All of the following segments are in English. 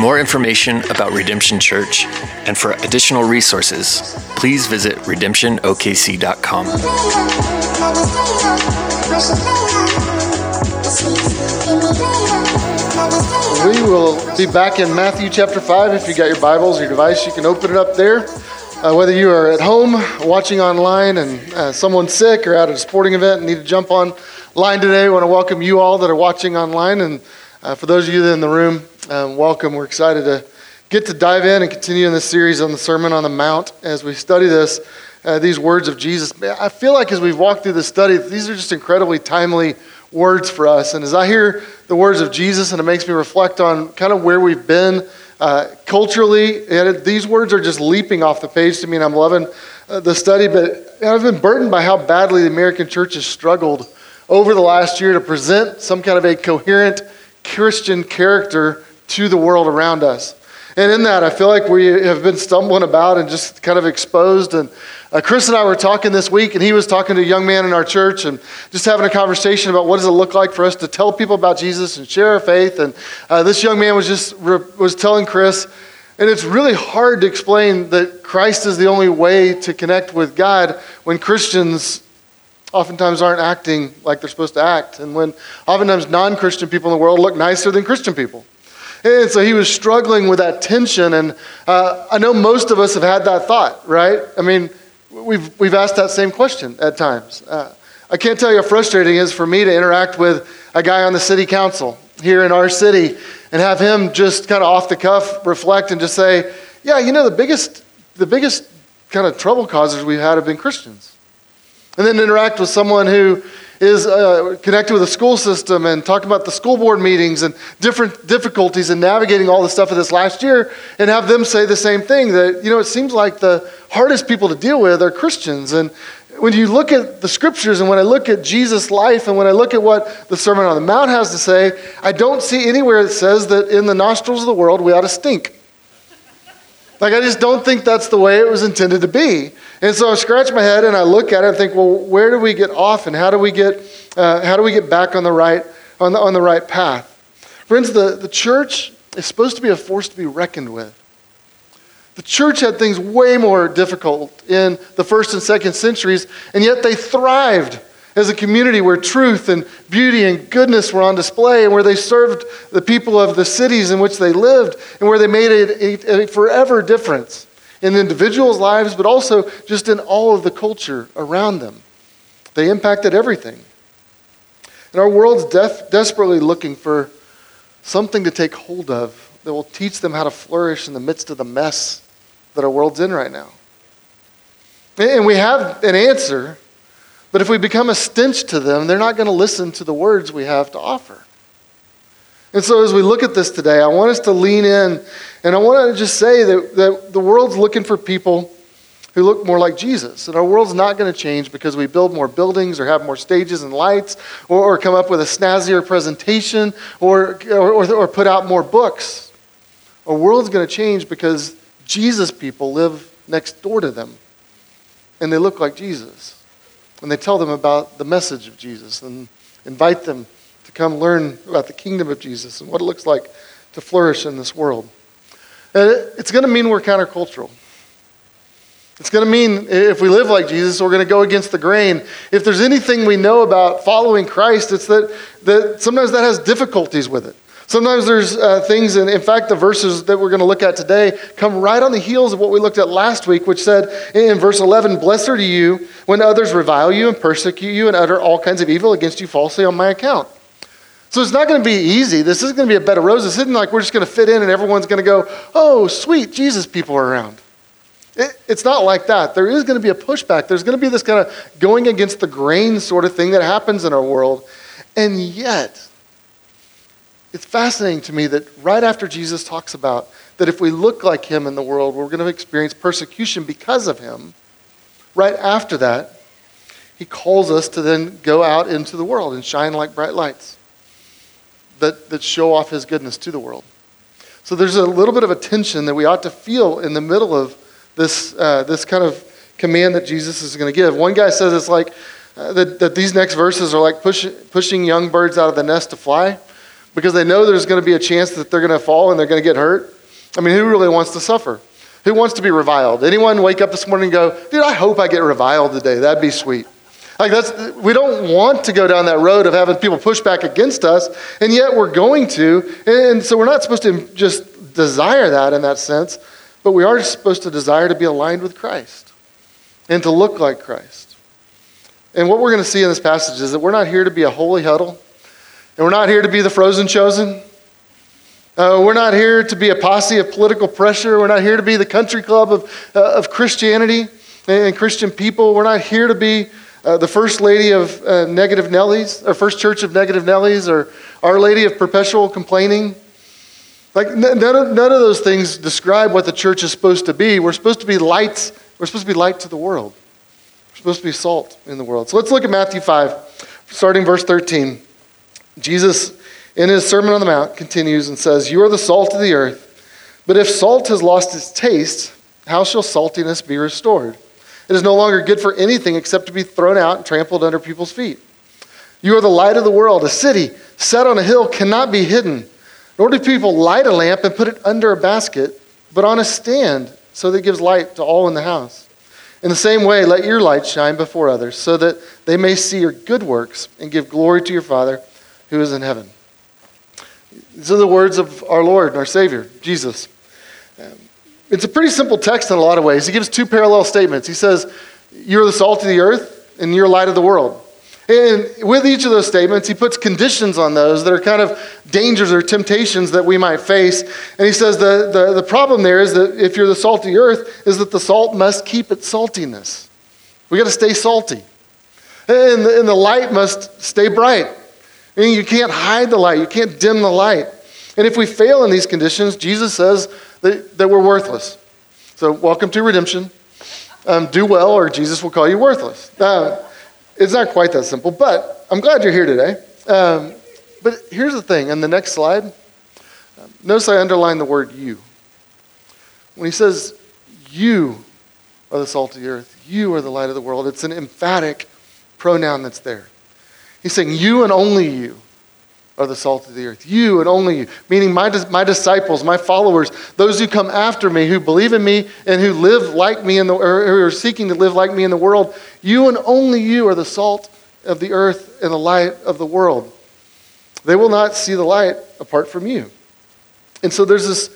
More information about Redemption Church and for additional resources, please visit redemptionokc.com. We will be back in Matthew chapter 5. If you got your Bibles or your device, you can open it up there. Uh, whether you are at home watching online and uh, someone's sick or at a sporting event and need to jump online today, I want to welcome you all that are watching online. And uh, for those of you in the room, um, welcome. We're excited to get to dive in and continue in this series on the Sermon on the Mount as we study this, uh, these words of Jesus. I feel like as we've walked through this study, these are just incredibly timely words for us. And as I hear the words of Jesus, and it makes me reflect on kind of where we've been uh, culturally, it, these words are just leaping off the page to me, and I'm loving uh, the study. But I've been burdened by how badly the American church has struggled over the last year to present some kind of a coherent Christian character to the world around us. And in that, I feel like we have been stumbling about and just kind of exposed. And uh, Chris and I were talking this week, and he was talking to a young man in our church and just having a conversation about what does it look like for us to tell people about Jesus and share our faith. And uh, this young man was just was telling Chris, and it's really hard to explain that Christ is the only way to connect with God when Christians oftentimes aren't acting like they're supposed to act, and when oftentimes non Christian people in the world look nicer than Christian people. And so he was struggling with that tension. And uh, I know most of us have had that thought, right? I mean, we've, we've asked that same question at times. Uh, I can't tell you how frustrating it is for me to interact with a guy on the city council here in our city and have him just kind of off the cuff reflect and just say, yeah, you know, the biggest, the biggest kind of trouble causers we've had have been Christians. And then interact with someone who is uh, connected with the school system and talk about the school board meetings and different difficulties in navigating all the stuff of this last year and have them say the same thing that, you know, it seems like the hardest people to deal with are Christians. And when you look at the scriptures and when I look at Jesus' life and when I look at what the Sermon on the Mount has to say, I don't see anywhere that says that in the nostrils of the world we ought to stink. Like, I just don't think that's the way it was intended to be. And so I scratch my head and I look at it and think, well, where do we get off and how do we get, uh, how do we get back on the right, on the, on the right path? Friends, the, the church is supposed to be a force to be reckoned with. The church had things way more difficult in the first and second centuries, and yet they thrived as a community where truth and beauty and goodness were on display, and where they served the people of the cities in which they lived, and where they made a, a, a forever difference in individuals' lives, but also just in all of the culture around them. They impacted everything. And our world's def- desperately looking for something to take hold of that will teach them how to flourish in the midst of the mess that our world's in right now. And we have an answer, but if we become a stench to them, they're not going to listen to the words we have to offer. And so, as we look at this today, I want us to lean in and I want to just say that, that the world's looking for people who look more like Jesus. And our world's not going to change because we build more buildings or have more stages and lights or, or come up with a snazzier presentation or, or, or put out more books. Our world's going to change because Jesus people live next door to them and they look like Jesus. And they tell them about the message of Jesus and invite them to come learn about the kingdom of Jesus and what it looks like to flourish in this world. And it's going to mean we're countercultural. It's going to mean if we live like Jesus, we're going to go against the grain. If there's anything we know about following Christ, it's that, that sometimes that has difficulties with it. Sometimes there's uh, things, and in fact, the verses that we're going to look at today come right on the heels of what we looked at last week, which said in verse 11, Blessed are you when others revile you and persecute you and utter all kinds of evil against you falsely on my account. So it's not going to be easy. This isn't going to be a bed of roses. This isn't like we're just going to fit in and everyone's going to go, oh, sweet, Jesus people are around. It, it's not like that. There is going to be a pushback. There's going to be this kind of going against the grain sort of thing that happens in our world. And yet, it's fascinating to me that right after Jesus talks about that if we look like him in the world, we're going to experience persecution because of him. Right after that, he calls us to then go out into the world and shine like bright lights that, that show off his goodness to the world. So there's a little bit of a tension that we ought to feel in the middle of this, uh, this kind of command that Jesus is going to give. One guy says it's like uh, that, that these next verses are like push, pushing young birds out of the nest to fly because they know there's going to be a chance that they're going to fall and they're going to get hurt. I mean, who really wants to suffer? Who wants to be reviled? Anyone wake up this morning and go, dude, I hope I get reviled today. That'd be sweet. Like that's we don't want to go down that road of having people push back against us, and yet we're going to. And so we're not supposed to just desire that in that sense, but we are supposed to desire to be aligned with Christ and to look like Christ. And what we're going to see in this passage is that we're not here to be a holy huddle, and we're not here to be the frozen chosen. Uh, we're not here to be a posse of political pressure. We're not here to be the country club of, uh, of Christianity and Christian people. We're not here to be uh, the First Lady of uh, Negative Nellies, or First Church of Negative Nellies, or Our Lady of Perpetual Complaining. Like, n- none of, none of those things describe what the church is supposed to be. We're supposed to be lights. We're supposed to be light to the world. We're supposed to be salt in the world. So let's look at Matthew 5, starting verse 13. Jesus, in his Sermon on the Mount, continues and says, You are the salt of the earth. But if salt has lost its taste, how shall saltiness be restored? It is no longer good for anything except to be thrown out and trampled under people's feet. You are the light of the world. A city set on a hill cannot be hidden. Nor do people light a lamp and put it under a basket, but on a stand so that it gives light to all in the house. In the same way, let your light shine before others so that they may see your good works and give glory to your Father who is in heaven. These are the words of our Lord and our Savior, Jesus. Um, it's a pretty simple text in a lot of ways. He gives two parallel statements. He says, You're the salt of the earth, and you're light of the world. And with each of those statements, he puts conditions on those that are kind of dangers or temptations that we might face. And he says the, the, the problem there is that if you're the salt of the earth, is that the salt must keep its saltiness. We got to stay salty. And the, and the light must stay bright. You can't hide the light, you can't dim the light. And if we fail in these conditions, Jesus says that, that we're worthless. So, welcome to redemption. Um, do well, or Jesus will call you worthless. Uh, it's not quite that simple, but I'm glad you're here today. Um, but here's the thing on the next slide, um, notice I underline the word you. When he says, You are the salt of the earth, you are the light of the world, it's an emphatic pronoun that's there. He's saying, You and only you are the salt of the earth. You and only you, meaning my, my disciples, my followers, those who come after me, who believe in me and who live like me in the, or who are seeking to live like me in the world. You and only you are the salt of the earth and the light of the world. They will not see the light apart from you. And so there's this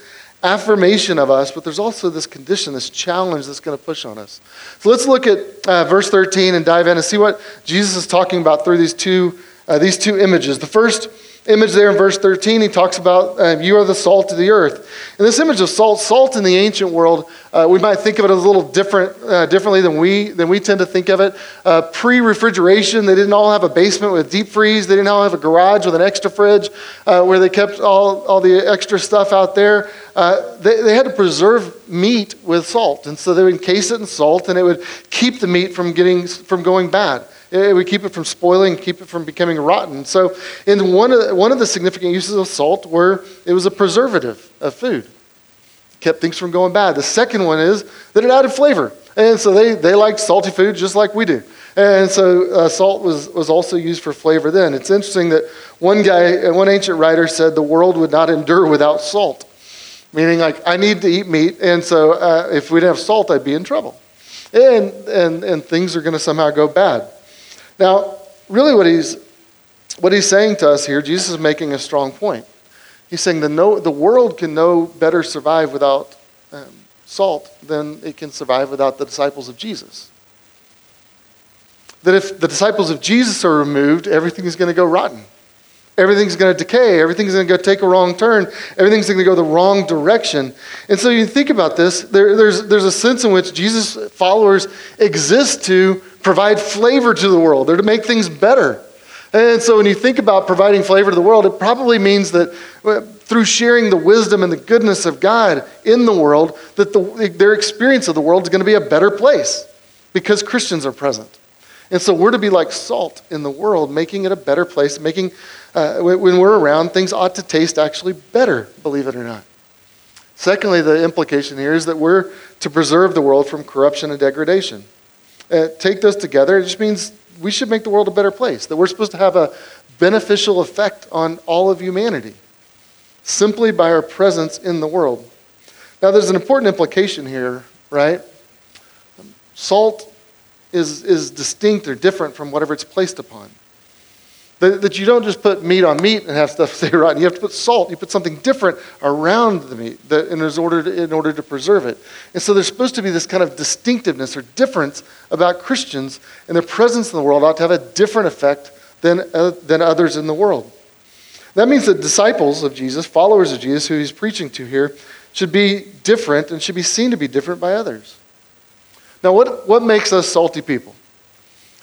affirmation of us, but there's also this condition, this challenge that's going to push on us. So let's look at uh, verse 13 and dive in and see what Jesus is talking about through these two, uh, these two images. The first image there in verse 13, he talks about uh, you are the salt of the earth. And this image of salt, salt in the ancient world, uh, we might think of it as a little different, uh, differently than we, than we tend to think of it. Uh, Pre refrigeration, they didn't all have a basement with deep freeze, they didn't all have a garage with an extra fridge uh, where they kept all, all the extra stuff out there. Uh, they, they had to preserve meat with salt. And so they would encase it in salt and it would keep the meat from, getting, from going bad. It would keep it from spoiling, keep it from becoming rotten. So, in one of, the, one of the significant uses of salt were it was a preservative of food, kept things from going bad. The second one is that it added flavor. And so they, they liked salty food just like we do. And so uh, salt was, was also used for flavor then. It's interesting that one guy, one ancient writer said the world would not endure without salt. Meaning, like, I need to eat meat, and so uh, if we didn't have salt, I'd be in trouble. And, and, and things are going to somehow go bad. Now, really, what he's, what he's saying to us here, Jesus is making a strong point. He's saying the, no, the world can no better survive without um, salt than it can survive without the disciples of Jesus. That if the disciples of Jesus are removed, everything is going to go rotten. Everything's going to decay. Everything's going to go take a wrong turn. Everything's going to go the wrong direction. And so you think about this, there, there's, there's a sense in which Jesus' followers exist to provide flavor to the world. They're to make things better. And so when you think about providing flavor to the world, it probably means that uh, through sharing the wisdom and the goodness of God in the world, that the, their experience of the world is going to be a better place because Christians are present. And so we're to be like salt in the world, making it a better place, making, uh, when we're around, things ought to taste actually better, believe it or not. Secondly, the implication here is that we're to preserve the world from corruption and degradation. Uh, take those together, it just means we should make the world a better place, that we're supposed to have a beneficial effect on all of humanity simply by our presence in the world. Now, there's an important implication here, right? Salt is, is distinct or different from whatever it's placed upon. That, that you don't just put meat on meat and have stuff stay rotten. You have to put salt. You put something different around the meat that, in, order to, in order to preserve it. And so there's supposed to be this kind of distinctiveness or difference about Christians, and their presence in the world ought to have a different effect than, uh, than others in the world. That means that disciples of Jesus, followers of Jesus, who he's preaching to here, should be different and should be seen to be different by others. Now, what, what makes us salty people?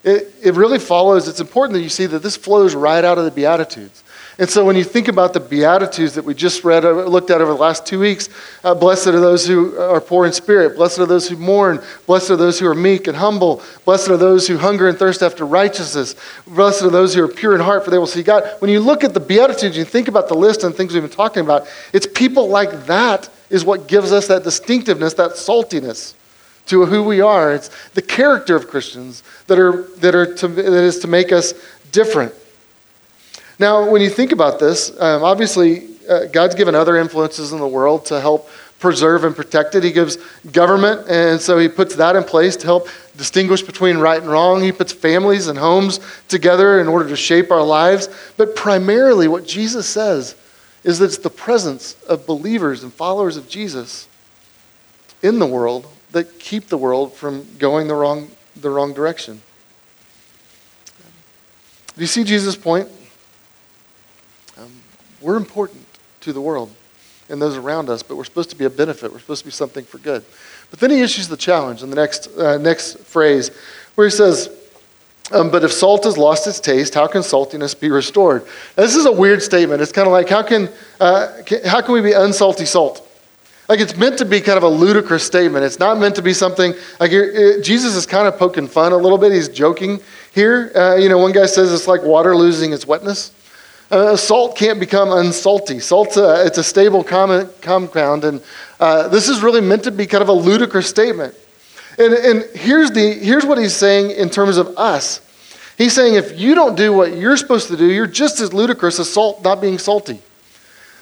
It, it really follows, it's important that you see that this flows right out of the Beatitudes. And so when you think about the Beatitudes that we just read, uh, looked at over the last two weeks, uh, blessed are those who are poor in spirit, blessed are those who mourn, blessed are those who are meek and humble, blessed are those who hunger and thirst after righteousness, blessed are those who are pure in heart, for they will see God. When you look at the Beatitudes, you think about the list and things we've been talking about, it's people like that is what gives us that distinctiveness, that saltiness to who we are. It's the character of Christians that, are, that, are to, that is to make us different. Now, when you think about this, um, obviously, uh, God's given other influences in the world to help preserve and protect it. He gives government, and so He puts that in place to help distinguish between right and wrong. He puts families and homes together in order to shape our lives. But primarily, what Jesus says is that it's the presence of believers and followers of Jesus in the world that keep the world from going the wrong, the wrong direction. Do you see Jesus' point? Um, we're important to the world and those around us, but we're supposed to be a benefit. We're supposed to be something for good. But then he issues the challenge in the next, uh, next phrase where he says, um, but if salt has lost its taste, how can saltiness be restored? Now, this is a weird statement. It's kind of like, how can, uh, can, how can we be unsalty salt? Like it's meant to be kind of a ludicrous statement. It's not meant to be something like it, Jesus is kind of poking fun a little bit. He's joking here. Uh, you know, one guy says it's like water losing its wetness. Uh, salt can't become unsalty. Salt's a, it's a stable com- compound, and uh, this is really meant to be kind of a ludicrous statement. And, and here's, the, here's what he's saying in terms of us. He's saying if you don't do what you're supposed to do, you're just as ludicrous as salt not being salty.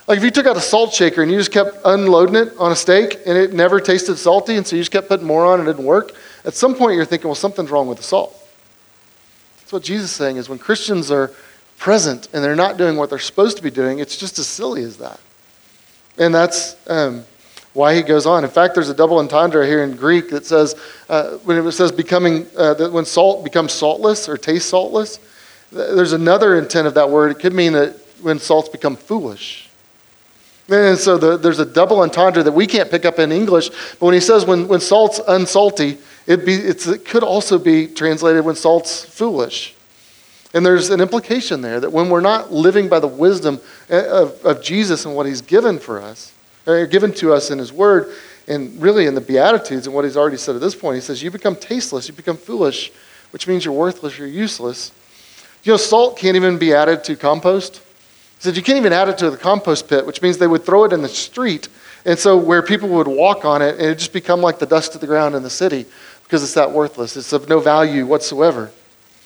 Like if you took out a salt shaker and you just kept unloading it on a steak and it never tasted salty, and so you just kept putting more on and it didn't work, at some point you're thinking, well, something's wrong with the salt. That's what Jesus is saying is when Christians are present and they're not doing what they're supposed to be doing, it's just as silly as that. And that's um, why he goes on. In fact, there's a double entendre here in Greek that says, uh, when it says becoming, uh, that when salt becomes saltless or tastes saltless, there's another intent of that word. It could mean that when salts become foolish. And so the, there's a double entendre that we can't pick up in English. But when he says when, when salt's unsalty, it, be, it could also be translated when salt's foolish. And there's an implication there that when we're not living by the wisdom eh, of, of Jesus and what he's given for us, or given to us in his word, and really in the Beatitudes and what he's already said at this point, he says, You become tasteless, you become foolish, which means you're worthless, you're useless. You know, salt can't even be added to compost. He said, You can't even add it to the compost pit, which means they would throw it in the street. And so, where people would walk on it, and it just become like the dust of the ground in the city because it's that worthless. It's of no value whatsoever.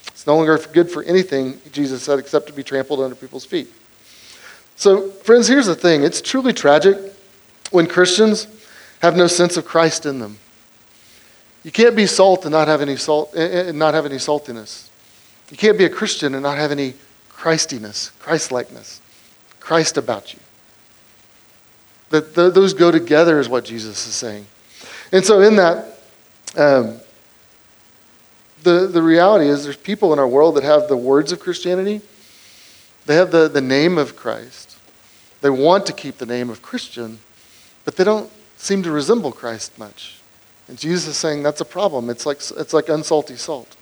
It's no longer good for anything, Jesus said, except to be trampled under people's feet. So, friends, here's the thing it's truly tragic when Christians have no sense of Christ in them. You can't be salt and not have any salt eh, eh, and not have any saltiness. You can't be a Christian and not have any Christiness, Christlikeness. Christ about you. That those go together, is what Jesus is saying. And so, in that, um, the, the reality is there's people in our world that have the words of Christianity, they have the, the name of Christ. They want to keep the name of Christian, but they don't seem to resemble Christ much. And Jesus is saying that's a problem. It's like, it's like unsalty salt.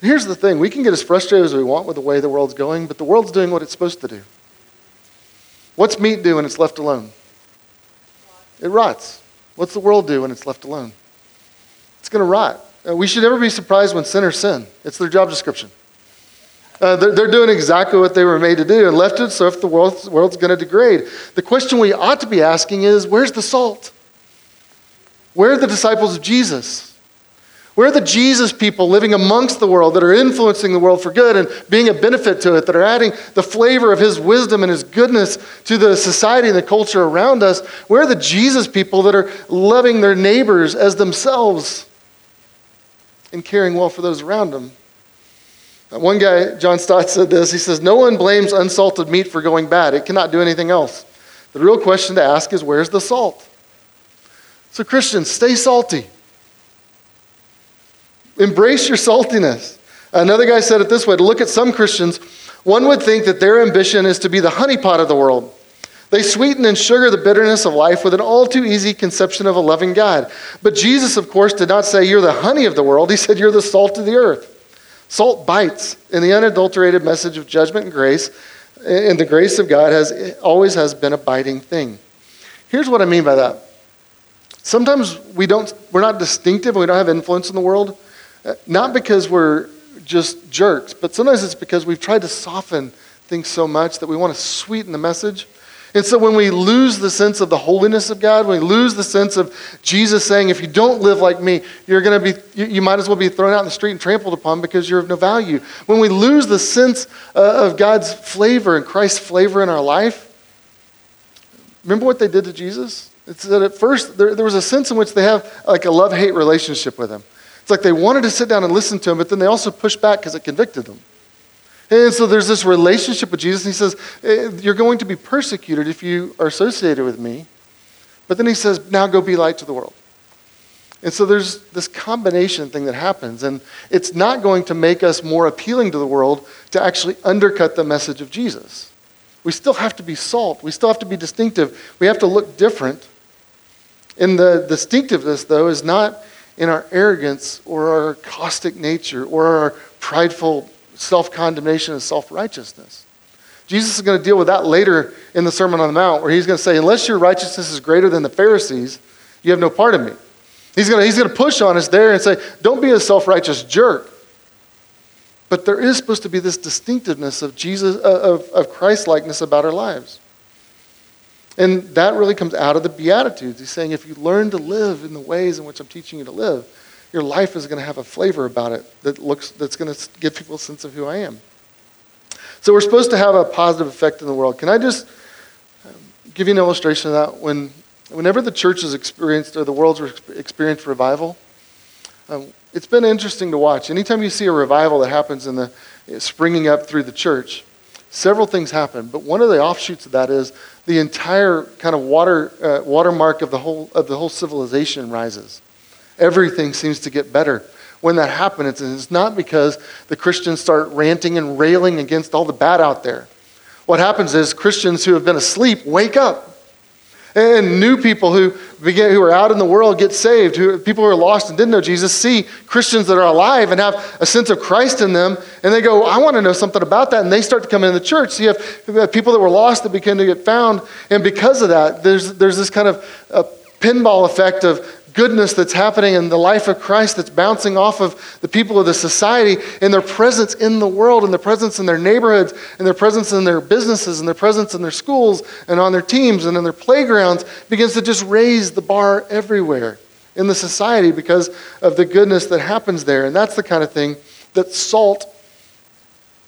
Here's the thing we can get as frustrated as we want with the way the world's going, but the world's doing what it's supposed to do. What's meat do when it's left alone? It rots. What's the world do when it's left alone? It's going to rot. Uh, we should never be surprised when sinners sin. It's their job description. Uh, they're, they're, doing exactly what they were made to do and left it so if the world's, world's going to degrade. The question we ought to be asking is where's the salt? Where are the disciples of Jesus? Where are the Jesus people living amongst the world that are influencing the world for good and being a benefit to it, that are adding the flavor of his wisdom and his goodness to the society and the culture around us? Where are the Jesus people that are loving their neighbors as themselves and caring well for those around them? One guy, John Stott, said this. He says, No one blames unsalted meat for going bad. It cannot do anything else. The real question to ask is, Where's the salt? So, Christians, stay salty. Embrace your saltiness. Another guy said it this way to look at some Christians, one would think that their ambition is to be the honeypot of the world. They sweeten and sugar the bitterness of life with an all too easy conception of a loving God. But Jesus, of course, did not say, You're the honey of the world. He said, You're the salt of the earth. Salt bites, and the unadulterated message of judgment and grace and the grace of God has always has been a biting thing. Here's what I mean by that. Sometimes we don't, we're not distinctive, we don't have influence in the world, not because we're just jerks, but sometimes it's because we've tried to soften things so much that we want to sweeten the message. And so when we lose the sense of the holiness of God, when we lose the sense of Jesus saying, if you don't live like me, you're going to be, you, you might as well be thrown out in the street and trampled upon because you're of no value. When we lose the sense uh, of God's flavor and Christ's flavor in our life, remember what they did to Jesus? It's that at first there, there was a sense in which they have like a love hate relationship with him. It's like they wanted to sit down and listen to him, but then they also pushed back because it convicted them. And so there's this relationship with Jesus. And he says, eh, You're going to be persecuted if you are associated with me. But then he says, Now go be light to the world. And so there's this combination thing that happens. And it's not going to make us more appealing to the world to actually undercut the message of Jesus. We still have to be salt, we still have to be distinctive, we have to look different. And the distinctiveness, though, is not in our arrogance or our caustic nature or our prideful self condemnation and self righteousness. Jesus is going to deal with that later in the Sermon on the Mount, where he's going to say, Unless your righteousness is greater than the Pharisees, you have no part of me. He's going to, he's going to push on us there and say, Don't be a self righteous jerk. But there is supposed to be this distinctiveness of Jesus, uh, of, of Christ likeness about our lives. And that really comes out of the Beatitudes. He's saying if you learn to live in the ways in which I'm teaching you to live, your life is going to have a flavor about it that looks, that's going to give people a sense of who I am. So we're supposed to have a positive effect in the world. Can I just um, give you an illustration of that? When, whenever the church has experienced, or the world's experienced revival, um, it's been interesting to watch. Anytime you see a revival that happens in the springing up through the church, several things happen. But one of the offshoots of that is the entire kind of water, uh, watermark of the, whole, of the whole civilization rises. Everything seems to get better. When that happens, it's not because the Christians start ranting and railing against all the bad out there. What happens is Christians who have been asleep wake up and new people who who are out in the world get saved. Who, people who are lost and didn't know Jesus see Christians that are alive and have a sense of Christ in them, and they go, "I want to know something about that." And they start to come into the church. So you have people that were lost that begin to get found, and because of that, there's there's this kind of uh, pinball effect of goodness that's happening in the life of Christ that's bouncing off of the people of the society and their presence in the world and their presence in their neighborhoods and their presence in their businesses and their presence in their schools and on their teams and in their playgrounds begins to just raise the bar everywhere in the society because of the goodness that happens there. And that's the kind of thing that salt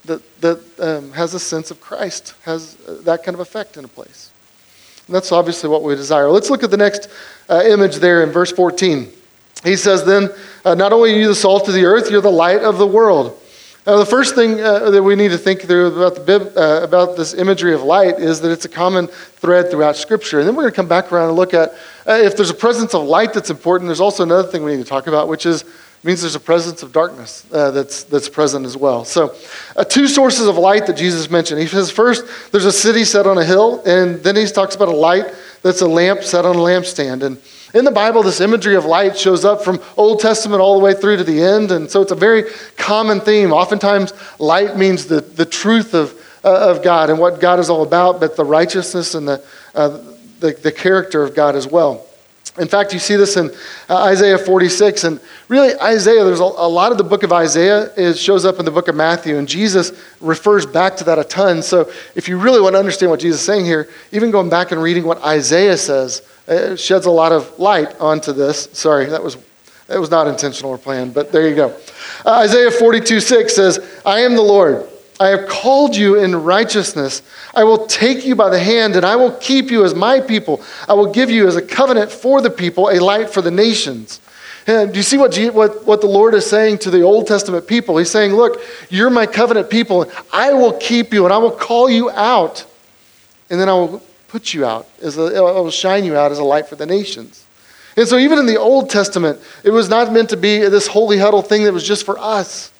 that, that um, has a sense of Christ, has uh, that kind of effect in a place. That's obviously what we desire. Let's look at the next uh, image there in verse 14. He says, Then, uh, not only are you the salt of the earth, you're the light of the world. Now, the first thing uh, that we need to think through about, the, uh, about this imagery of light is that it's a common thread throughout Scripture. And then we're going to come back around and look at uh, if there's a presence of light that's important, there's also another thing we need to talk about, which is means there's a presence of darkness uh, that's, that's present as well. So, uh, two sources of light that Jesus mentioned. He says, first, there's a city set on a hill, and then he talks about a light that's a lamp set on a lampstand. And in the Bible, this imagery of light shows up from Old Testament all the way through to the end. And so it's a very common theme. Oftentimes, light means the, the truth of, uh, of God and what God is all about, but the righteousness and the, uh, the, the character of God as well. In fact, you see this in uh, Isaiah 46. And really, Isaiah, there's a, a, lot of the book of Isaiah is, shows up in the book of Matthew, and Jesus refers back to that a ton. So if you really want to understand what Jesus is saying here, even going back and reading what Isaiah says it sheds a lot of light onto this. Sorry, that was, that was not intentional or planned, but there you go. Uh, Isaiah 42 6 says, I am the Lord. I have called you in righteousness. I will take you by the hand and I will keep you as my people. I will give you as a covenant for the people, a light for the nations. And do you see what, what, what the Lord is saying to the Old Testament people? He's saying, Look, you're my covenant people. I will keep you and I will call you out. And then I will put you out, as a, it will shine you out as a light for the nations. And so, even in the Old Testament, it was not meant to be this holy huddle thing that was just for us.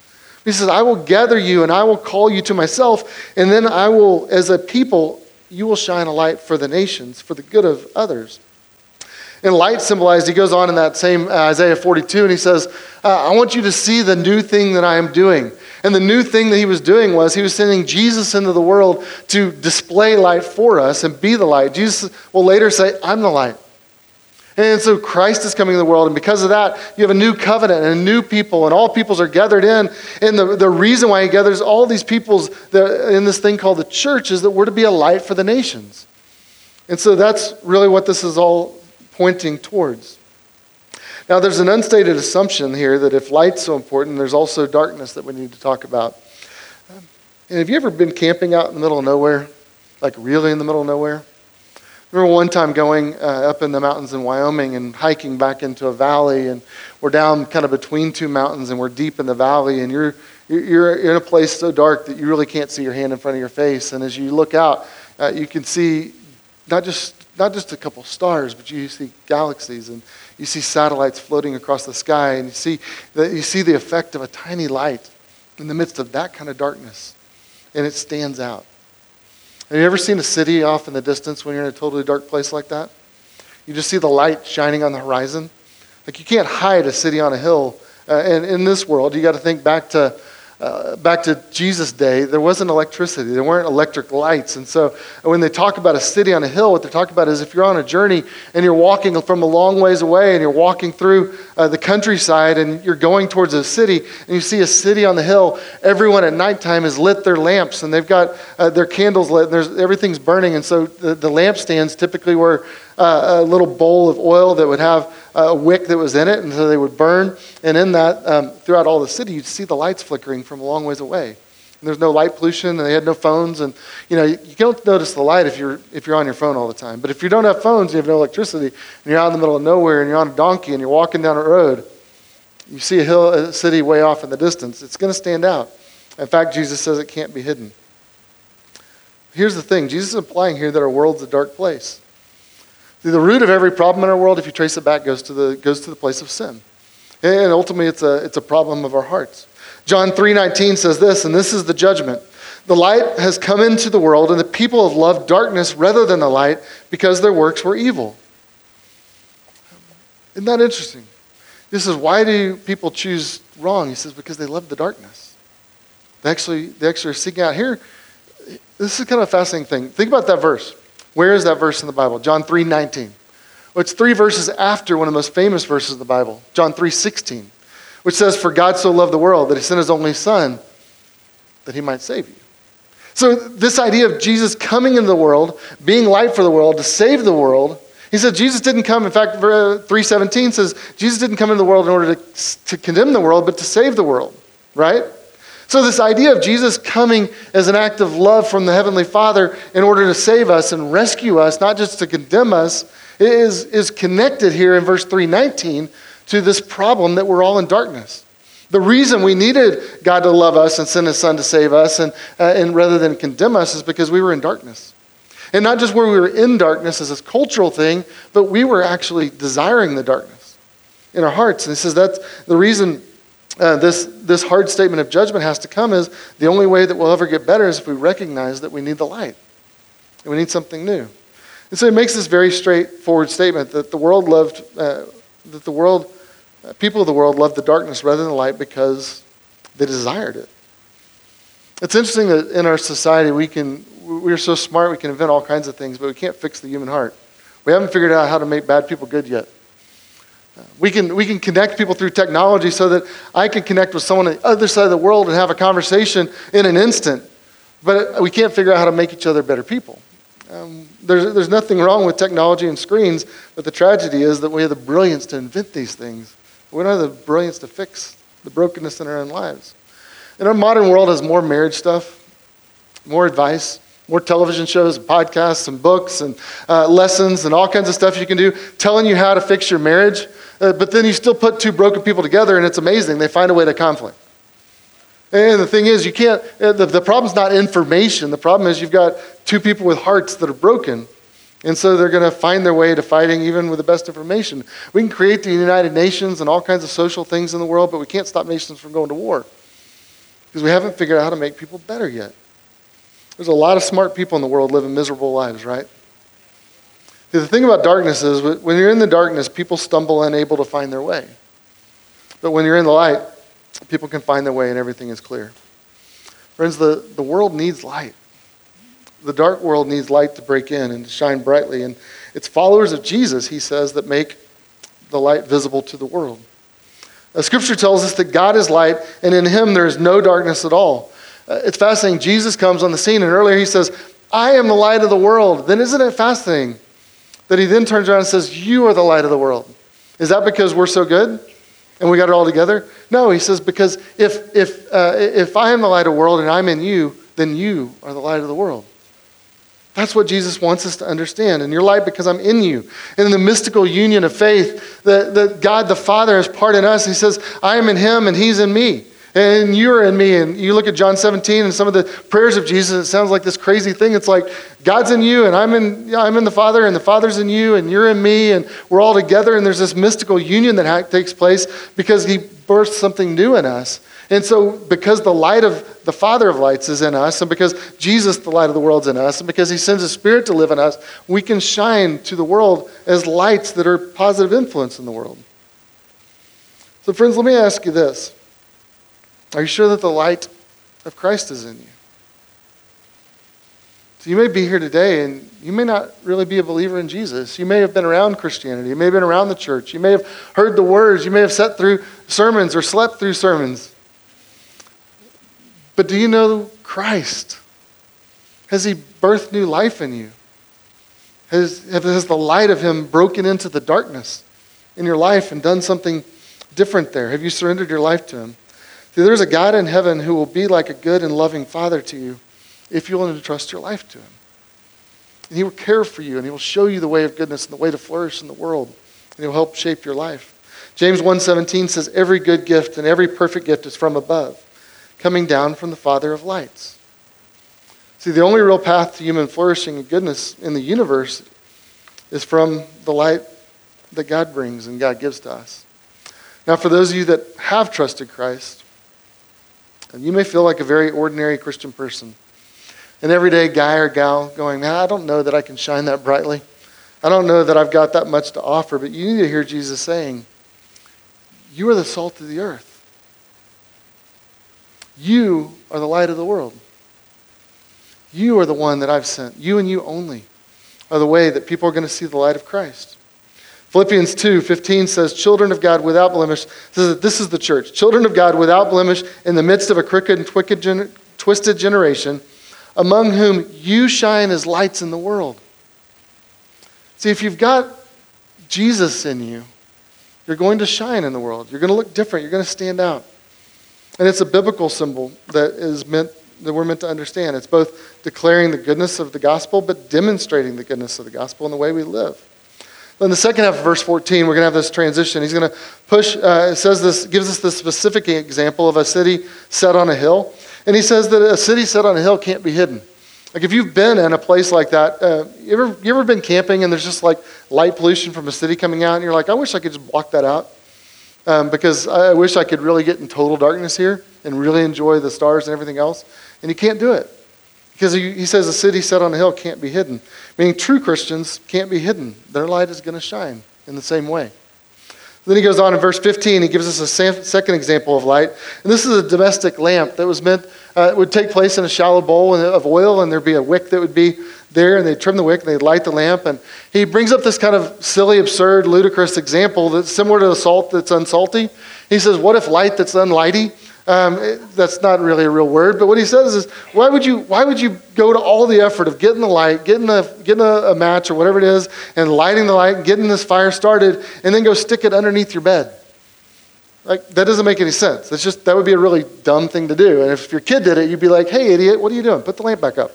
He says, I will gather you and I will call you to myself, and then I will, as a people, you will shine a light for the nations, for the good of others. And light symbolized, he goes on in that same uh, Isaiah 42, and he says, uh, I want you to see the new thing that I am doing. And the new thing that he was doing was he was sending Jesus into the world to display light for us and be the light. Jesus will later say, I'm the light. And so Christ is coming in the world, and because of that, you have a new covenant and a new people, and all peoples are gathered in. And the, the reason why he gathers all these peoples in this thing called the church is that we're to be a light for the nations. And so that's really what this is all pointing towards. Now, there's an unstated assumption here that if light's so important, there's also darkness that we need to talk about. And have you ever been camping out in the middle of nowhere? Like really in the middle of nowhere? Remember one time going uh, up in the mountains in Wyoming and hiking back into a valley, and we're down kind of between two mountains, and we're deep in the valley, and you're you're in a place so dark that you really can't see your hand in front of your face. And as you look out, uh, you can see not just not just a couple stars, but you see galaxies and you see satellites floating across the sky, and you see, the, you see the effect of a tiny light in the midst of that kind of darkness, and it stands out. Have you ever seen a city off in the distance when you're in a totally dark place like that? You just see the light shining on the horizon. Like you can't hide a city on a hill. Uh, and in this world, you got to think back to uh, back to Jesus' day, there wasn't electricity. There weren't electric lights. And so when they talk about a city on a hill, what they're talking about is if you're on a journey and you're walking from a long ways away and you're walking through uh, the countryside and you're going towards a city and you see a city on the hill, everyone at nighttime has lit their lamps and they've got uh, their candles lit and everything's burning. And so the, the lampstands typically were uh, a little bowl of oil that would have a wick that was in it, and so they would burn. And in that, um, throughout all the city, you'd see the lights flickering from a long ways away. And there's no light pollution, and they had no phones. And you know, you, you don't notice the light if you're if you're on your phone all the time. But if you don't have phones, you have no electricity, and you're out in the middle of nowhere, and you're on a donkey, and you're walking down a road, you see a hill, a city way off in the distance. It's going to stand out. In fact, Jesus says it can't be hidden. Here's the thing Jesus is implying here that our world's a dark place. The root of every problem in our world, if you trace it back, goes to the, goes to the place of sin. And ultimately, it's a, it's a problem of our hearts. John 3.19 says this, and this is the judgment. The light has come into the world, and the people have loved darkness rather than the light because their works were evil. Isn't that interesting? This is why do people choose wrong? He says, because they love the darkness. They actually, they actually are seeking out. Here, this is kind of a fascinating thing. Think about that verse. Where is that verse in the Bible? John 3 19. Well, it's three verses after one of the most famous verses of the Bible, John 3 16, which says, For God so loved the world that he sent his only Son that he might save you. So, this idea of Jesus coming into the world, being light for the world, to save the world, he said Jesus didn't come, in fact, 317 says, Jesus didn't come into the world in order to, to condemn the world, but to save the world, right? So, this idea of Jesus coming as an act of love from the Heavenly Father in order to save us and rescue us, not just to condemn us, is, is connected here in verse 319 to this problem that we're all in darkness. The reason we needed God to love us and send His Son to save us, and, uh, and rather than condemn us, is because we were in darkness. And not just where we were in darkness as a cultural thing, but we were actually desiring the darkness in our hearts. And He says that's the reason uh, this, this hard statement of judgment has to come is the only way that we'll ever get better is if we recognize that we need the light. And we need something new. And so he makes this very straightforward statement that the world loved, uh, that the world, uh, people of the world loved the darkness rather than the light because they desired it. It's interesting that in our society we can, we're so smart we can invent all kinds of things, but we can't fix the human heart. We haven't figured out how to make bad people good yet. We can, we can connect people through technology so that I can connect with someone on the other side of the world and have a conversation in an instant. But we can't figure out how to make each other better people. Um, there's, there's nothing wrong with technology and screens, but the tragedy is that we have the brilliance to invent these things. We don't have the brilliance to fix the brokenness in our own lives. And our modern world has more marriage stuff, more advice, more television shows, and podcasts, and books, and uh, lessons, and all kinds of stuff you can do telling you how to fix your marriage. Uh, but then you still put two broken people together, and it's amazing. They find a way to conflict. And the thing is, you can't, uh, the, the problem's not information. The problem is you've got two people with hearts that are broken. And so they're going to find their way to fighting even with the best information. We can create the United Nations and all kinds of social things in the world, but we can't stop nations from going to war because we haven't figured out how to make people better yet. There's a lot of smart people in the world living miserable lives, right? The thing about darkness is when you're in the darkness, people stumble unable to find their way. But when you're in the light, people can find their way and everything is clear. Friends, the, the world needs light. The dark world needs light to break in and to shine brightly. And it's followers of Jesus, he says, that make the light visible to the world. Now, scripture tells us that God is light, and in him there is no darkness at all. Uh, it's fascinating. Jesus comes on the scene, and earlier he says, I am the light of the world. Then isn't it fascinating that he then turns around and says, You are the light of the world. Is that because we're so good and we got it all together? No, he says, Because if, if, uh, if I am the light of the world and I'm in you, then you are the light of the world. That's what Jesus wants us to understand. And you're light because I'm in you. And in the mystical union of faith, that, that God the Father has part in us. He says, I am in him and he's in me and you're in me. And you look at John 17 and some of the prayers of Jesus, it sounds like this crazy thing. It's like God's in you, and I'm in, I'm in the Father, and the Father's in you, and you're in me, and we're all together. And there's this mystical union that ha- takes place because He births something new in us. And so, because the light of the Father of lights is in us, and because Jesus, the light of the world, is in us, and because He sends a Spirit to live in us, we can shine to the world as lights that are positive influence in the world. So, friends, let me ask you this. Are you sure that the light of Christ is in you? So you may be here today and you may not really be a believer in Jesus. You may have been around Christianity. You may have been around the church. You may have heard the words. You may have sat through sermons or slept through sermons. But do you know Christ? Has He birthed new life in you? Has, has the light of Him broken into the darkness in your life and done something different there? Have you surrendered your life to Him? There's a God in heaven who will be like a good and loving father to you if you will entrust your life to him. And he will care for you and he will show you the way of goodness and the way to flourish in the world. And he will help shape your life. James 1:17 says every good gift and every perfect gift is from above, coming down from the Father of lights. See, the only real path to human flourishing and goodness in the universe is from the light that God brings and God gives to us. Now, for those of you that have trusted Christ, you may feel like a very ordinary Christian person, an everyday guy or gal going, I don't know that I can shine that brightly. I don't know that I've got that much to offer, but you need to hear Jesus saying, You are the salt of the earth. You are the light of the world. You are the one that I've sent. You and you only are the way that people are going to see the light of Christ. Philippians 2 15 says, Children of God without blemish. This is the church. Children of God without blemish in the midst of a crooked and twisted generation, among whom you shine as lights in the world. See, if you've got Jesus in you, you're going to shine in the world. You're going to look different. You're going to stand out. And it's a biblical symbol that is meant that we're meant to understand. It's both declaring the goodness of the gospel, but demonstrating the goodness of the gospel in the way we live. In the second half of verse 14, we're going to have this transition. He's going to push, uh, it says this, gives us the specific example of a city set on a hill. And he says that a city set on a hill can't be hidden. Like if you've been in a place like that, uh, you, ever, you ever been camping and there's just like light pollution from a city coming out and you're like, I wish I could just block that out um, because I wish I could really get in total darkness here and really enjoy the stars and everything else. And you can't do it. Because he, he says a city set on a hill can't be hidden, meaning true Christians can't be hidden. Their light is going to shine in the same way. Then he goes on in verse 15, he gives us a second example of light. And this is a domestic lamp that was meant, uh, would take place in a shallow bowl of oil, and there'd be a wick that would be there, and they'd trim the wick, and they'd light the lamp. And he brings up this kind of silly, absurd, ludicrous example that's similar to the salt that's unsalty. He says, What if light that's unlighty? Um, that's not really a real word, but what he says is, why would you why would you go to all the effort of getting the light, getting a getting a, a match or whatever it is, and lighting the light, getting this fire started, and then go stick it underneath your bed? Like that doesn't make any sense. It's just that would be a really dumb thing to do. And if your kid did it, you'd be like, "Hey, idiot, what are you doing? Put the lamp back up."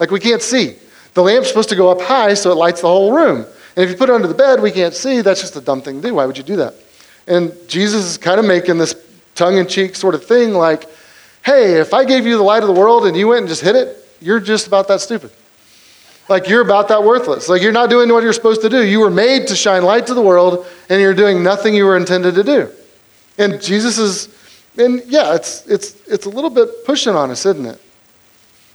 Like we can't see. The lamp's supposed to go up high so it lights the whole room. And if you put it under the bed, we can't see. That's just a dumb thing to do. Why would you do that? And Jesus is kind of making this tongue in cheek sort of thing like, hey, if I gave you the light of the world and you went and just hit it, you're just about that stupid. Like you're about that worthless. Like you're not doing what you're supposed to do. You were made to shine light to the world and you're doing nothing you were intended to do. And Jesus is, and yeah, it's, it's, it's a little bit pushing on us, isn't it?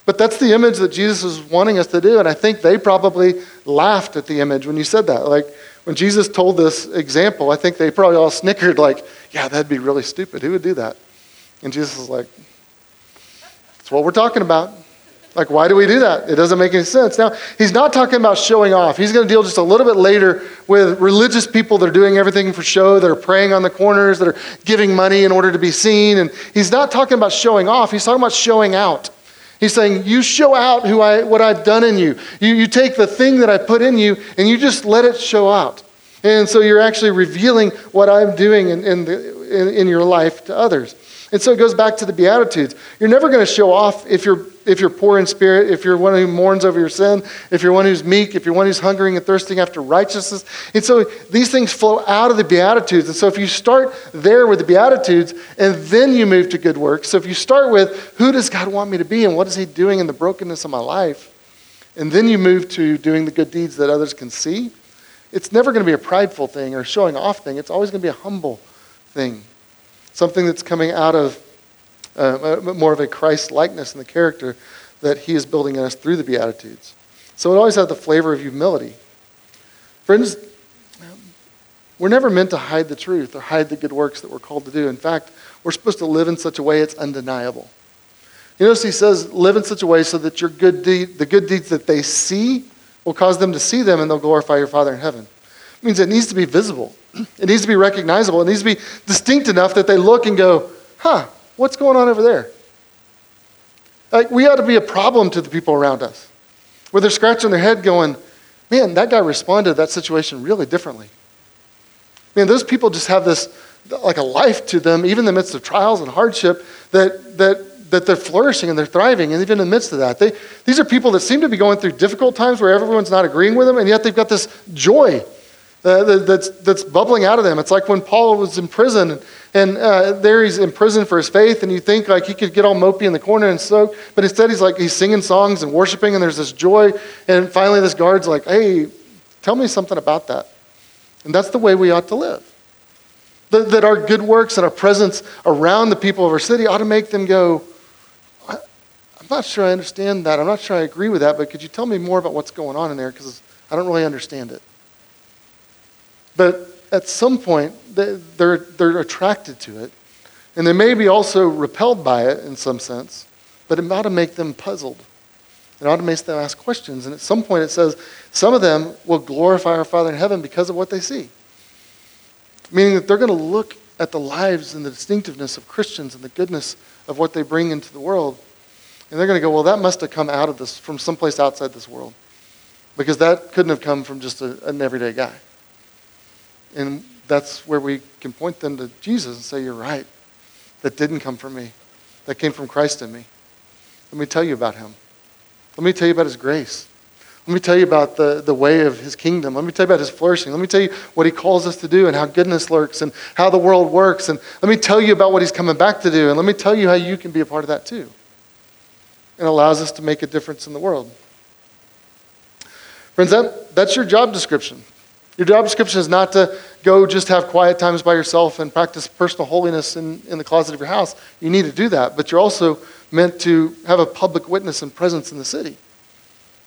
But that's the image that Jesus is wanting us to do. And I think they probably laughed at the image when you said that. Like, when Jesus told this example, I think they probably all snickered, like, yeah, that'd be really stupid. Who would do that? And Jesus is like, that's what we're talking about. Like, why do we do that? It doesn't make any sense. Now, he's not talking about showing off. He's going to deal just a little bit later with religious people that are doing everything for show, that are praying on the corners, that are giving money in order to be seen. And he's not talking about showing off, he's talking about showing out. He's saying, You show out who I, what I've done in you. you. You take the thing that I put in you and you just let it show out. And so you're actually revealing what I'm doing in, in, the, in, in your life to others. And so it goes back to the Beatitudes. You're never going to show off if you're, if you're poor in spirit, if you're one who mourns over your sin, if you're one who's meek, if you're one who's hungering and thirsting after righteousness. And so these things flow out of the Beatitudes. And so if you start there with the Beatitudes and then you move to good works, so if you start with who does God want me to be and what is He doing in the brokenness of my life, and then you move to doing the good deeds that others can see, it's never going to be a prideful thing or showing off thing. It's always going to be a humble thing something that's coming out of uh, more of a Christ likeness in the character that he is building in us through the Beatitudes. So it always has the flavor of humility. Friends, we're never meant to hide the truth or hide the good works that we're called to do. In fact, we're supposed to live in such a way it's undeniable. You notice he says, live in such a way so that your good deed, the good deeds that they see will cause them to see them and they'll glorify your Father in heaven. It means it needs to be visible. It needs to be recognizable. It needs to be distinct enough that they look and go, huh, what's going on over there? Like, we ought to be a problem to the people around us, where they're scratching their head going, man, that guy responded to that situation really differently. Man, those people just have this, like a life to them, even in the midst of trials and hardship, that, that, that they're flourishing and they're thriving, and even in the midst of that. They, these are people that seem to be going through difficult times where everyone's not agreeing with them, and yet they've got this joy uh, that's, that's bubbling out of them. It's like when Paul was in prison, and uh, there he's in prison for his faith, and you think like he could get all mopey in the corner and soak, but instead he's like he's singing songs and worshiping, and there's this joy. And finally, this guard's like, "Hey, tell me something about that." And that's the way we ought to live. That, that our good works and our presence around the people of our city ought to make them go, I'm not sure I understand that. I'm not sure I agree with that, but could you tell me more about what's going on in there? Because I don't really understand it. But at some point, they're, they're attracted to it. And they may be also repelled by it in some sense, but it ought to make them puzzled. It ought to make them ask questions. And at some point, it says some of them will glorify our Father in heaven because of what they see. Meaning that they're going to look at the lives and the distinctiveness of Christians and the goodness of what they bring into the world. And they're going to go, well, that must have come out of this, from someplace outside this world. Because that couldn't have come from just a, an everyday guy. And that's where we can point them to Jesus and say, You're right. That didn't come from me, that came from Christ in me. Let me tell you about him. Let me tell you about his grace. Let me tell you about the, the way of his kingdom. Let me tell you about his flourishing. Let me tell you what he calls us to do and how goodness lurks and how the world works. And let me tell you about what he's coming back to do. And let me tell you how you can be a part of that too. It allows us to make a difference in the world. Friends, that, that's your job description. Your job description is not to go just have quiet times by yourself and practice personal holiness in, in the closet of your house. You need to do that, but you're also meant to have a public witness and presence in the city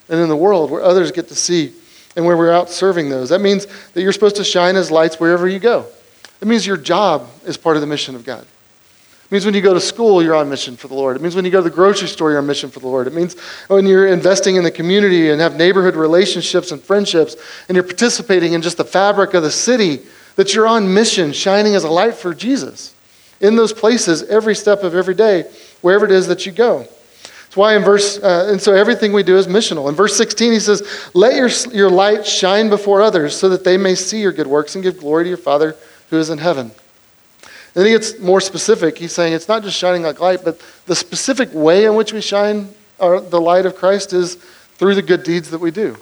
and in the world where others get to see and where we're out serving those. That means that you're supposed to shine as lights wherever you go. It means your job is part of the mission of God. It means when you go to school, you're on mission for the Lord. It means when you go to the grocery store, you're on mission for the Lord. It means when you're investing in the community and have neighborhood relationships and friendships and you're participating in just the fabric of the city, that you're on mission, shining as a light for Jesus in those places every step of every day, wherever it is that you go. That's why in verse, uh, and so everything we do is missional. In verse 16, he says, Let your, your light shine before others so that they may see your good works and give glory to your Father who is in heaven. And then he gets more specific. He's saying it's not just shining like light, but the specific way in which we shine our, the light of Christ is through the good deeds that we do,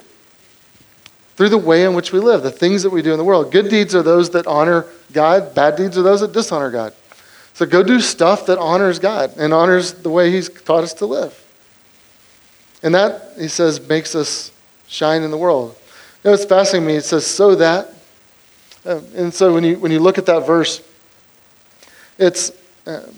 through the way in which we live, the things that we do in the world. Good deeds are those that honor God, bad deeds are those that dishonor God. So go do stuff that honors God and honors the way He's taught us to live. And that, he says, makes us shine in the world. You know, it's fascinating to me. It says, so that. Um, and so when you, when you look at that verse, it's um,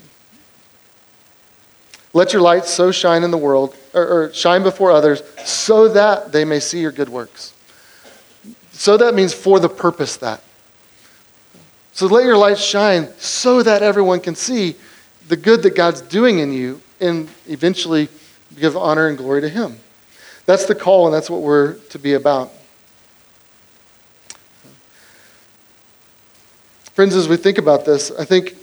let your light so shine in the world, or, or shine before others, so that they may see your good works. So that means for the purpose that. So let your light shine so that everyone can see the good that God's doing in you and eventually give honor and glory to Him. That's the call, and that's what we're to be about. Friends, as we think about this, I think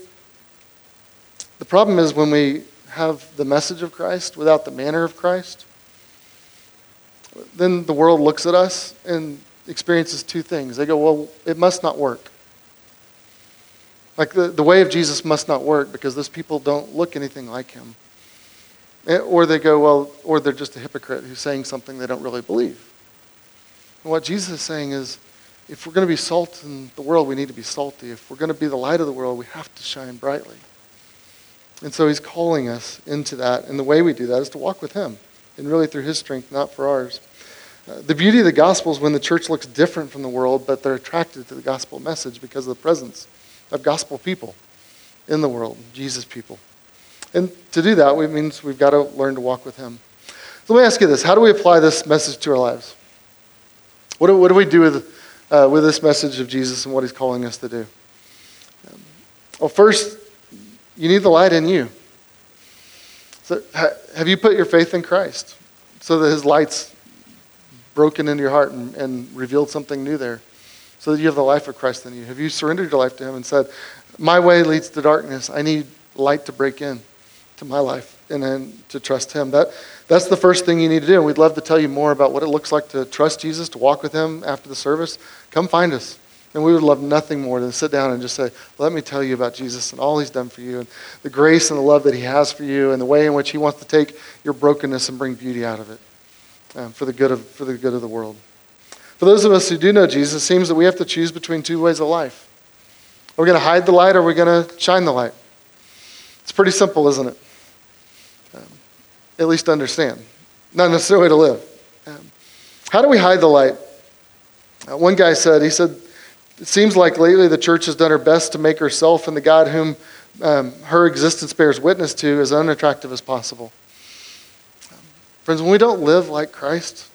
the problem is when we have the message of Christ without the manner of Christ, then the world looks at us and experiences two things. They go, well, it must not work. Like the, the way of Jesus must not work because those people don't look anything like him. Eh, or they go, well, or they're just a hypocrite who's saying something they don't really believe. And what Jesus is saying is, if we're going to be salt in the world, we need to be salty. If we're going to be the light of the world, we have to shine brightly. And so he's calling us into that. And the way we do that is to walk with him and really through his strength, not for ours. Uh, the beauty of the gospel is when the church looks different from the world, but they're attracted to the gospel message because of the presence of gospel people in the world, Jesus people. And to do that, it means we've got to learn to walk with Him. So let me ask you this How do we apply this message to our lives? What do, what do we do with, uh, with this message of Jesus and what He's calling us to do? Um, well, first, you need the light in you. So, have you put your faith in Christ so that His light's broken into your heart and, and revealed something new there? so that you have the life of Christ in you? Have you surrendered your life to Him and said, My way leads to darkness. I need light to break in to my life and then to trust Him? That, that's the first thing you need to do. And we'd love to tell you more about what it looks like to trust Jesus, to walk with Him after the service. Come find us. And we would love nothing more than sit down and just say, Let me tell you about Jesus and all He's done for you, and the grace and the love that He has for you, and the way in which He wants to take your brokenness and bring beauty out of it um, for, the good of, for the good of the world. For those of us who do know Jesus, it seems that we have to choose between two ways of life. Are we going to hide the light or are we going to shine the light? It's pretty simple, isn't it? Um, at least understand, not necessarily to live. Um, how do we hide the light? Uh, one guy said, he said, it seems like lately the church has done her best to make herself and the God whom um, her existence bears witness to as unattractive as possible. Friends, when we don't live like Christ,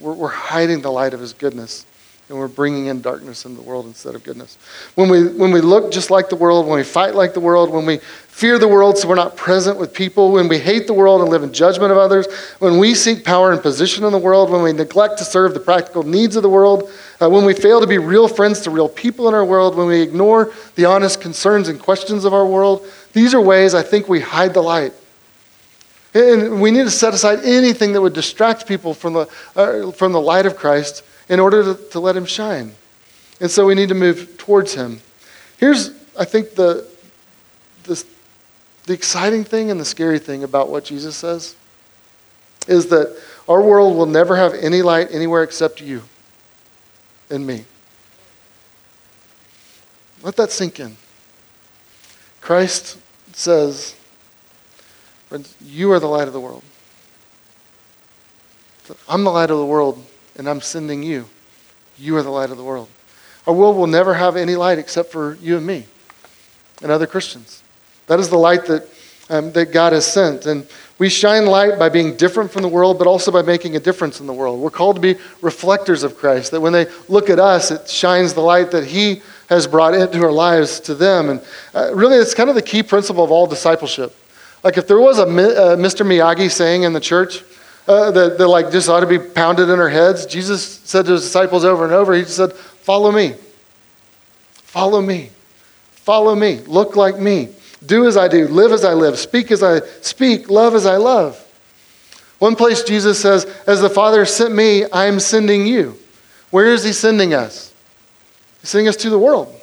we're, we're hiding the light of his goodness and we're bringing in darkness in the world instead of goodness. When we, when we look just like the world, when we fight like the world, when we fear the world so we're not present with people, when we hate the world and live in judgment of others, when we seek power and position in the world, when we neglect to serve the practical needs of the world, uh, when we fail to be real friends to real people in our world, when we ignore the honest concerns and questions of our world, these are ways I think we hide the light and we need to set aside anything that would distract people from the, uh, from the light of Christ in order to, to let him shine. And so we need to move towards him. Here's, I think, the, the, the exciting thing and the scary thing about what Jesus says is that our world will never have any light anywhere except you and me. Let that sink in. Christ says, you are the light of the world. I'm the light of the world, and I'm sending you. You are the light of the world. Our world will never have any light except for you and me and other Christians. That is the light that um, that God has sent. And we shine light by being different from the world, but also by making a difference in the world. We're called to be reflectors of Christ, that when they look at us, it shines the light that He has brought into our lives to them. And uh, really, it's kind of the key principle of all discipleship. Like if there was a uh, Mr. Miyagi saying in the church uh, that, that like just ought to be pounded in our heads, Jesus said to his disciples over and over, he said, "Follow me. Follow me. Follow me. Look like me." Do as I do, live as I live, speak as I speak, love as I love. One place Jesus says, As the Father sent me, I am sending you. Where is He sending us? He's sending us to the world.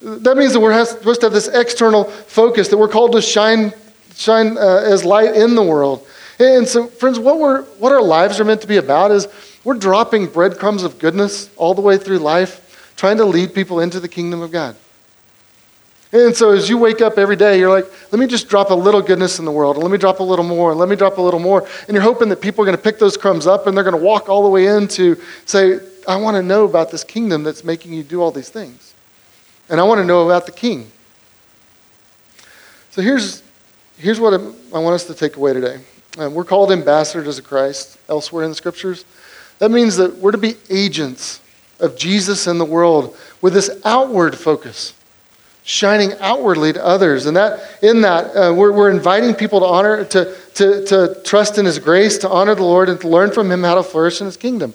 That means that we're supposed to have this external focus, that we're called to shine, shine uh, as light in the world. And so, friends, what, we're, what our lives are meant to be about is we're dropping breadcrumbs of goodness all the way through life, trying to lead people into the kingdom of God. And so as you wake up every day, you're like, let me just drop a little goodness in the world, and let me drop a little more, and let me drop a little more. And you're hoping that people are going to pick those crumbs up and they're going to walk all the way into say, I want to know about this kingdom that's making you do all these things. And I want to know about the king. So here's, here's what I want us to take away today. Um, we're called ambassadors of Christ elsewhere in the scriptures. That means that we're to be agents of Jesus in the world with this outward focus shining outwardly to others. And that, in that, uh, we're, we're inviting people to honor, to, to, to trust in His grace, to honor the Lord, and to learn from Him how to flourish in His kingdom.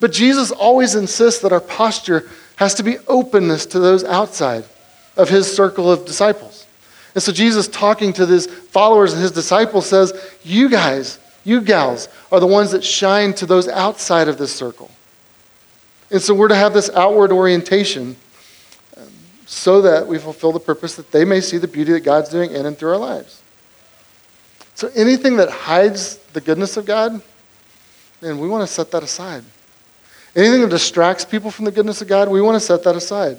But Jesus always insists that our posture has to be openness to those outside of His circle of disciples. And so Jesus, talking to His followers and His disciples, says, You guys, you gals, are the ones that shine to those outside of this circle. And so we're to have this outward orientation so that we fulfill the purpose that they may see the beauty that God's doing in and through our lives. So anything that hides the goodness of God, man, we want to set that aside. Anything that distracts people from the goodness of God, we want to set that aside.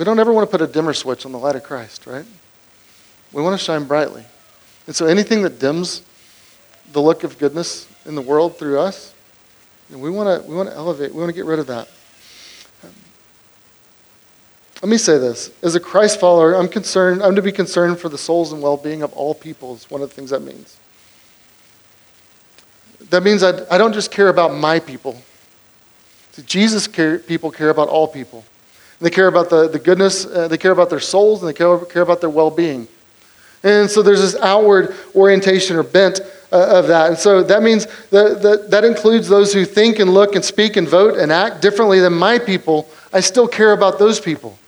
We don't ever want to put a dimmer switch on the light of Christ, right? We want to shine brightly. And so anything that dims the look of goodness in the world through us, we want to, we want to elevate, we want to get rid of that. Let me say this. As a Christ follower, I'm concerned, I'm to be concerned for the souls and well being of all people, is one of the things that means. That means I, I don't just care about my people. See, Jesus care, people care about all people. They care about the, the goodness, uh, they care about their souls, and they care, care about their well being. And so there's this outward orientation or bent uh, of that. And so that means that, that, that includes those who think and look and speak and vote and act differently than my people. I still care about those people.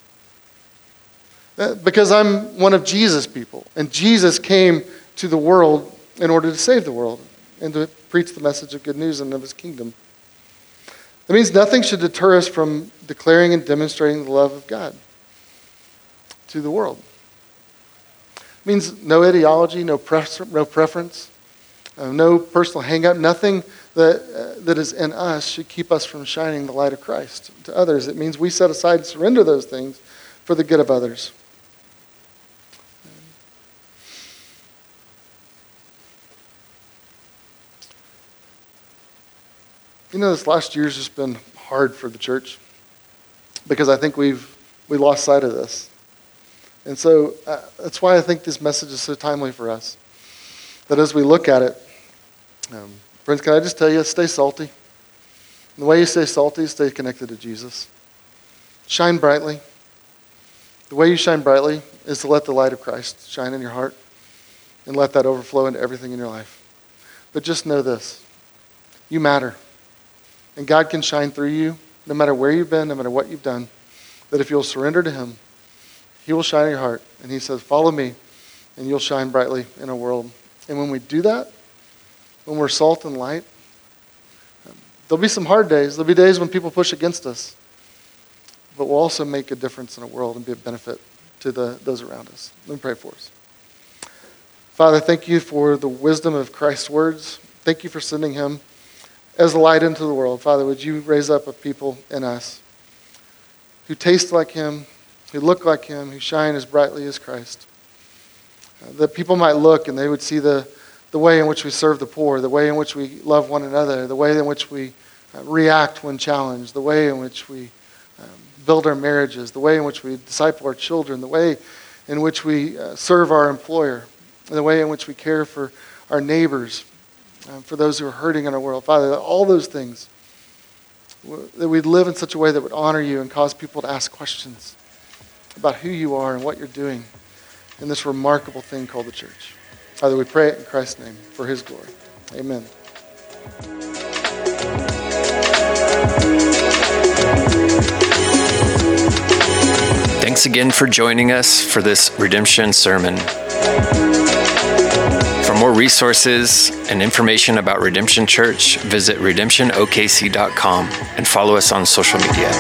Uh, because I'm one of Jesus' people. And Jesus came to the world in order to save the world and to preach the message of good news and of his kingdom. That means nothing should deter us from declaring and demonstrating the love of God to the world. It means no ideology, no, no preference, uh, no personal hangup, nothing that, uh, that is in us should keep us from shining the light of Christ to others. It means we set aside and surrender those things for the good of others. You know, this last year's just been hard for the church because I think we've we lost sight of this. And so uh, that's why I think this message is so timely for us. That as we look at it, um, friends, can I just tell you, stay salty. And the way you stay salty is stay connected to Jesus. Shine brightly. The way you shine brightly is to let the light of Christ shine in your heart and let that overflow into everything in your life. But just know this you matter. And God can shine through you no matter where you've been, no matter what you've done. That if you'll surrender to Him, He will shine in your heart. And He says, Follow me, and you'll shine brightly in a world. And when we do that, when we're salt and light, there'll be some hard days. There'll be days when people push against us. But we'll also make a difference in a world and be a benefit to the, those around us. Let me pray for us. Father, thank you for the wisdom of Christ's words. Thank you for sending him as a light into the world. Father, would you raise up a people in us who taste like him, who look like him, who shine as brightly as Christ. Uh, that people might look and they would see the, the way in which we serve the poor, the way in which we love one another, the way in which we uh, react when challenged, the way in which we um, build our marriages, the way in which we disciple our children, the way in which we uh, serve our employer, the way in which we care for our neighbors, um, for those who are hurting in our world. Father, all those things, that we'd live in such a way that would honor you and cause people to ask questions about who you are and what you're doing in this remarkable thing called the church. Father, we pray it in Christ's name for his glory. Amen. Thanks again for joining us for this redemption sermon. More resources and information about Redemption Church, visit redemptionokc.com and follow us on social media.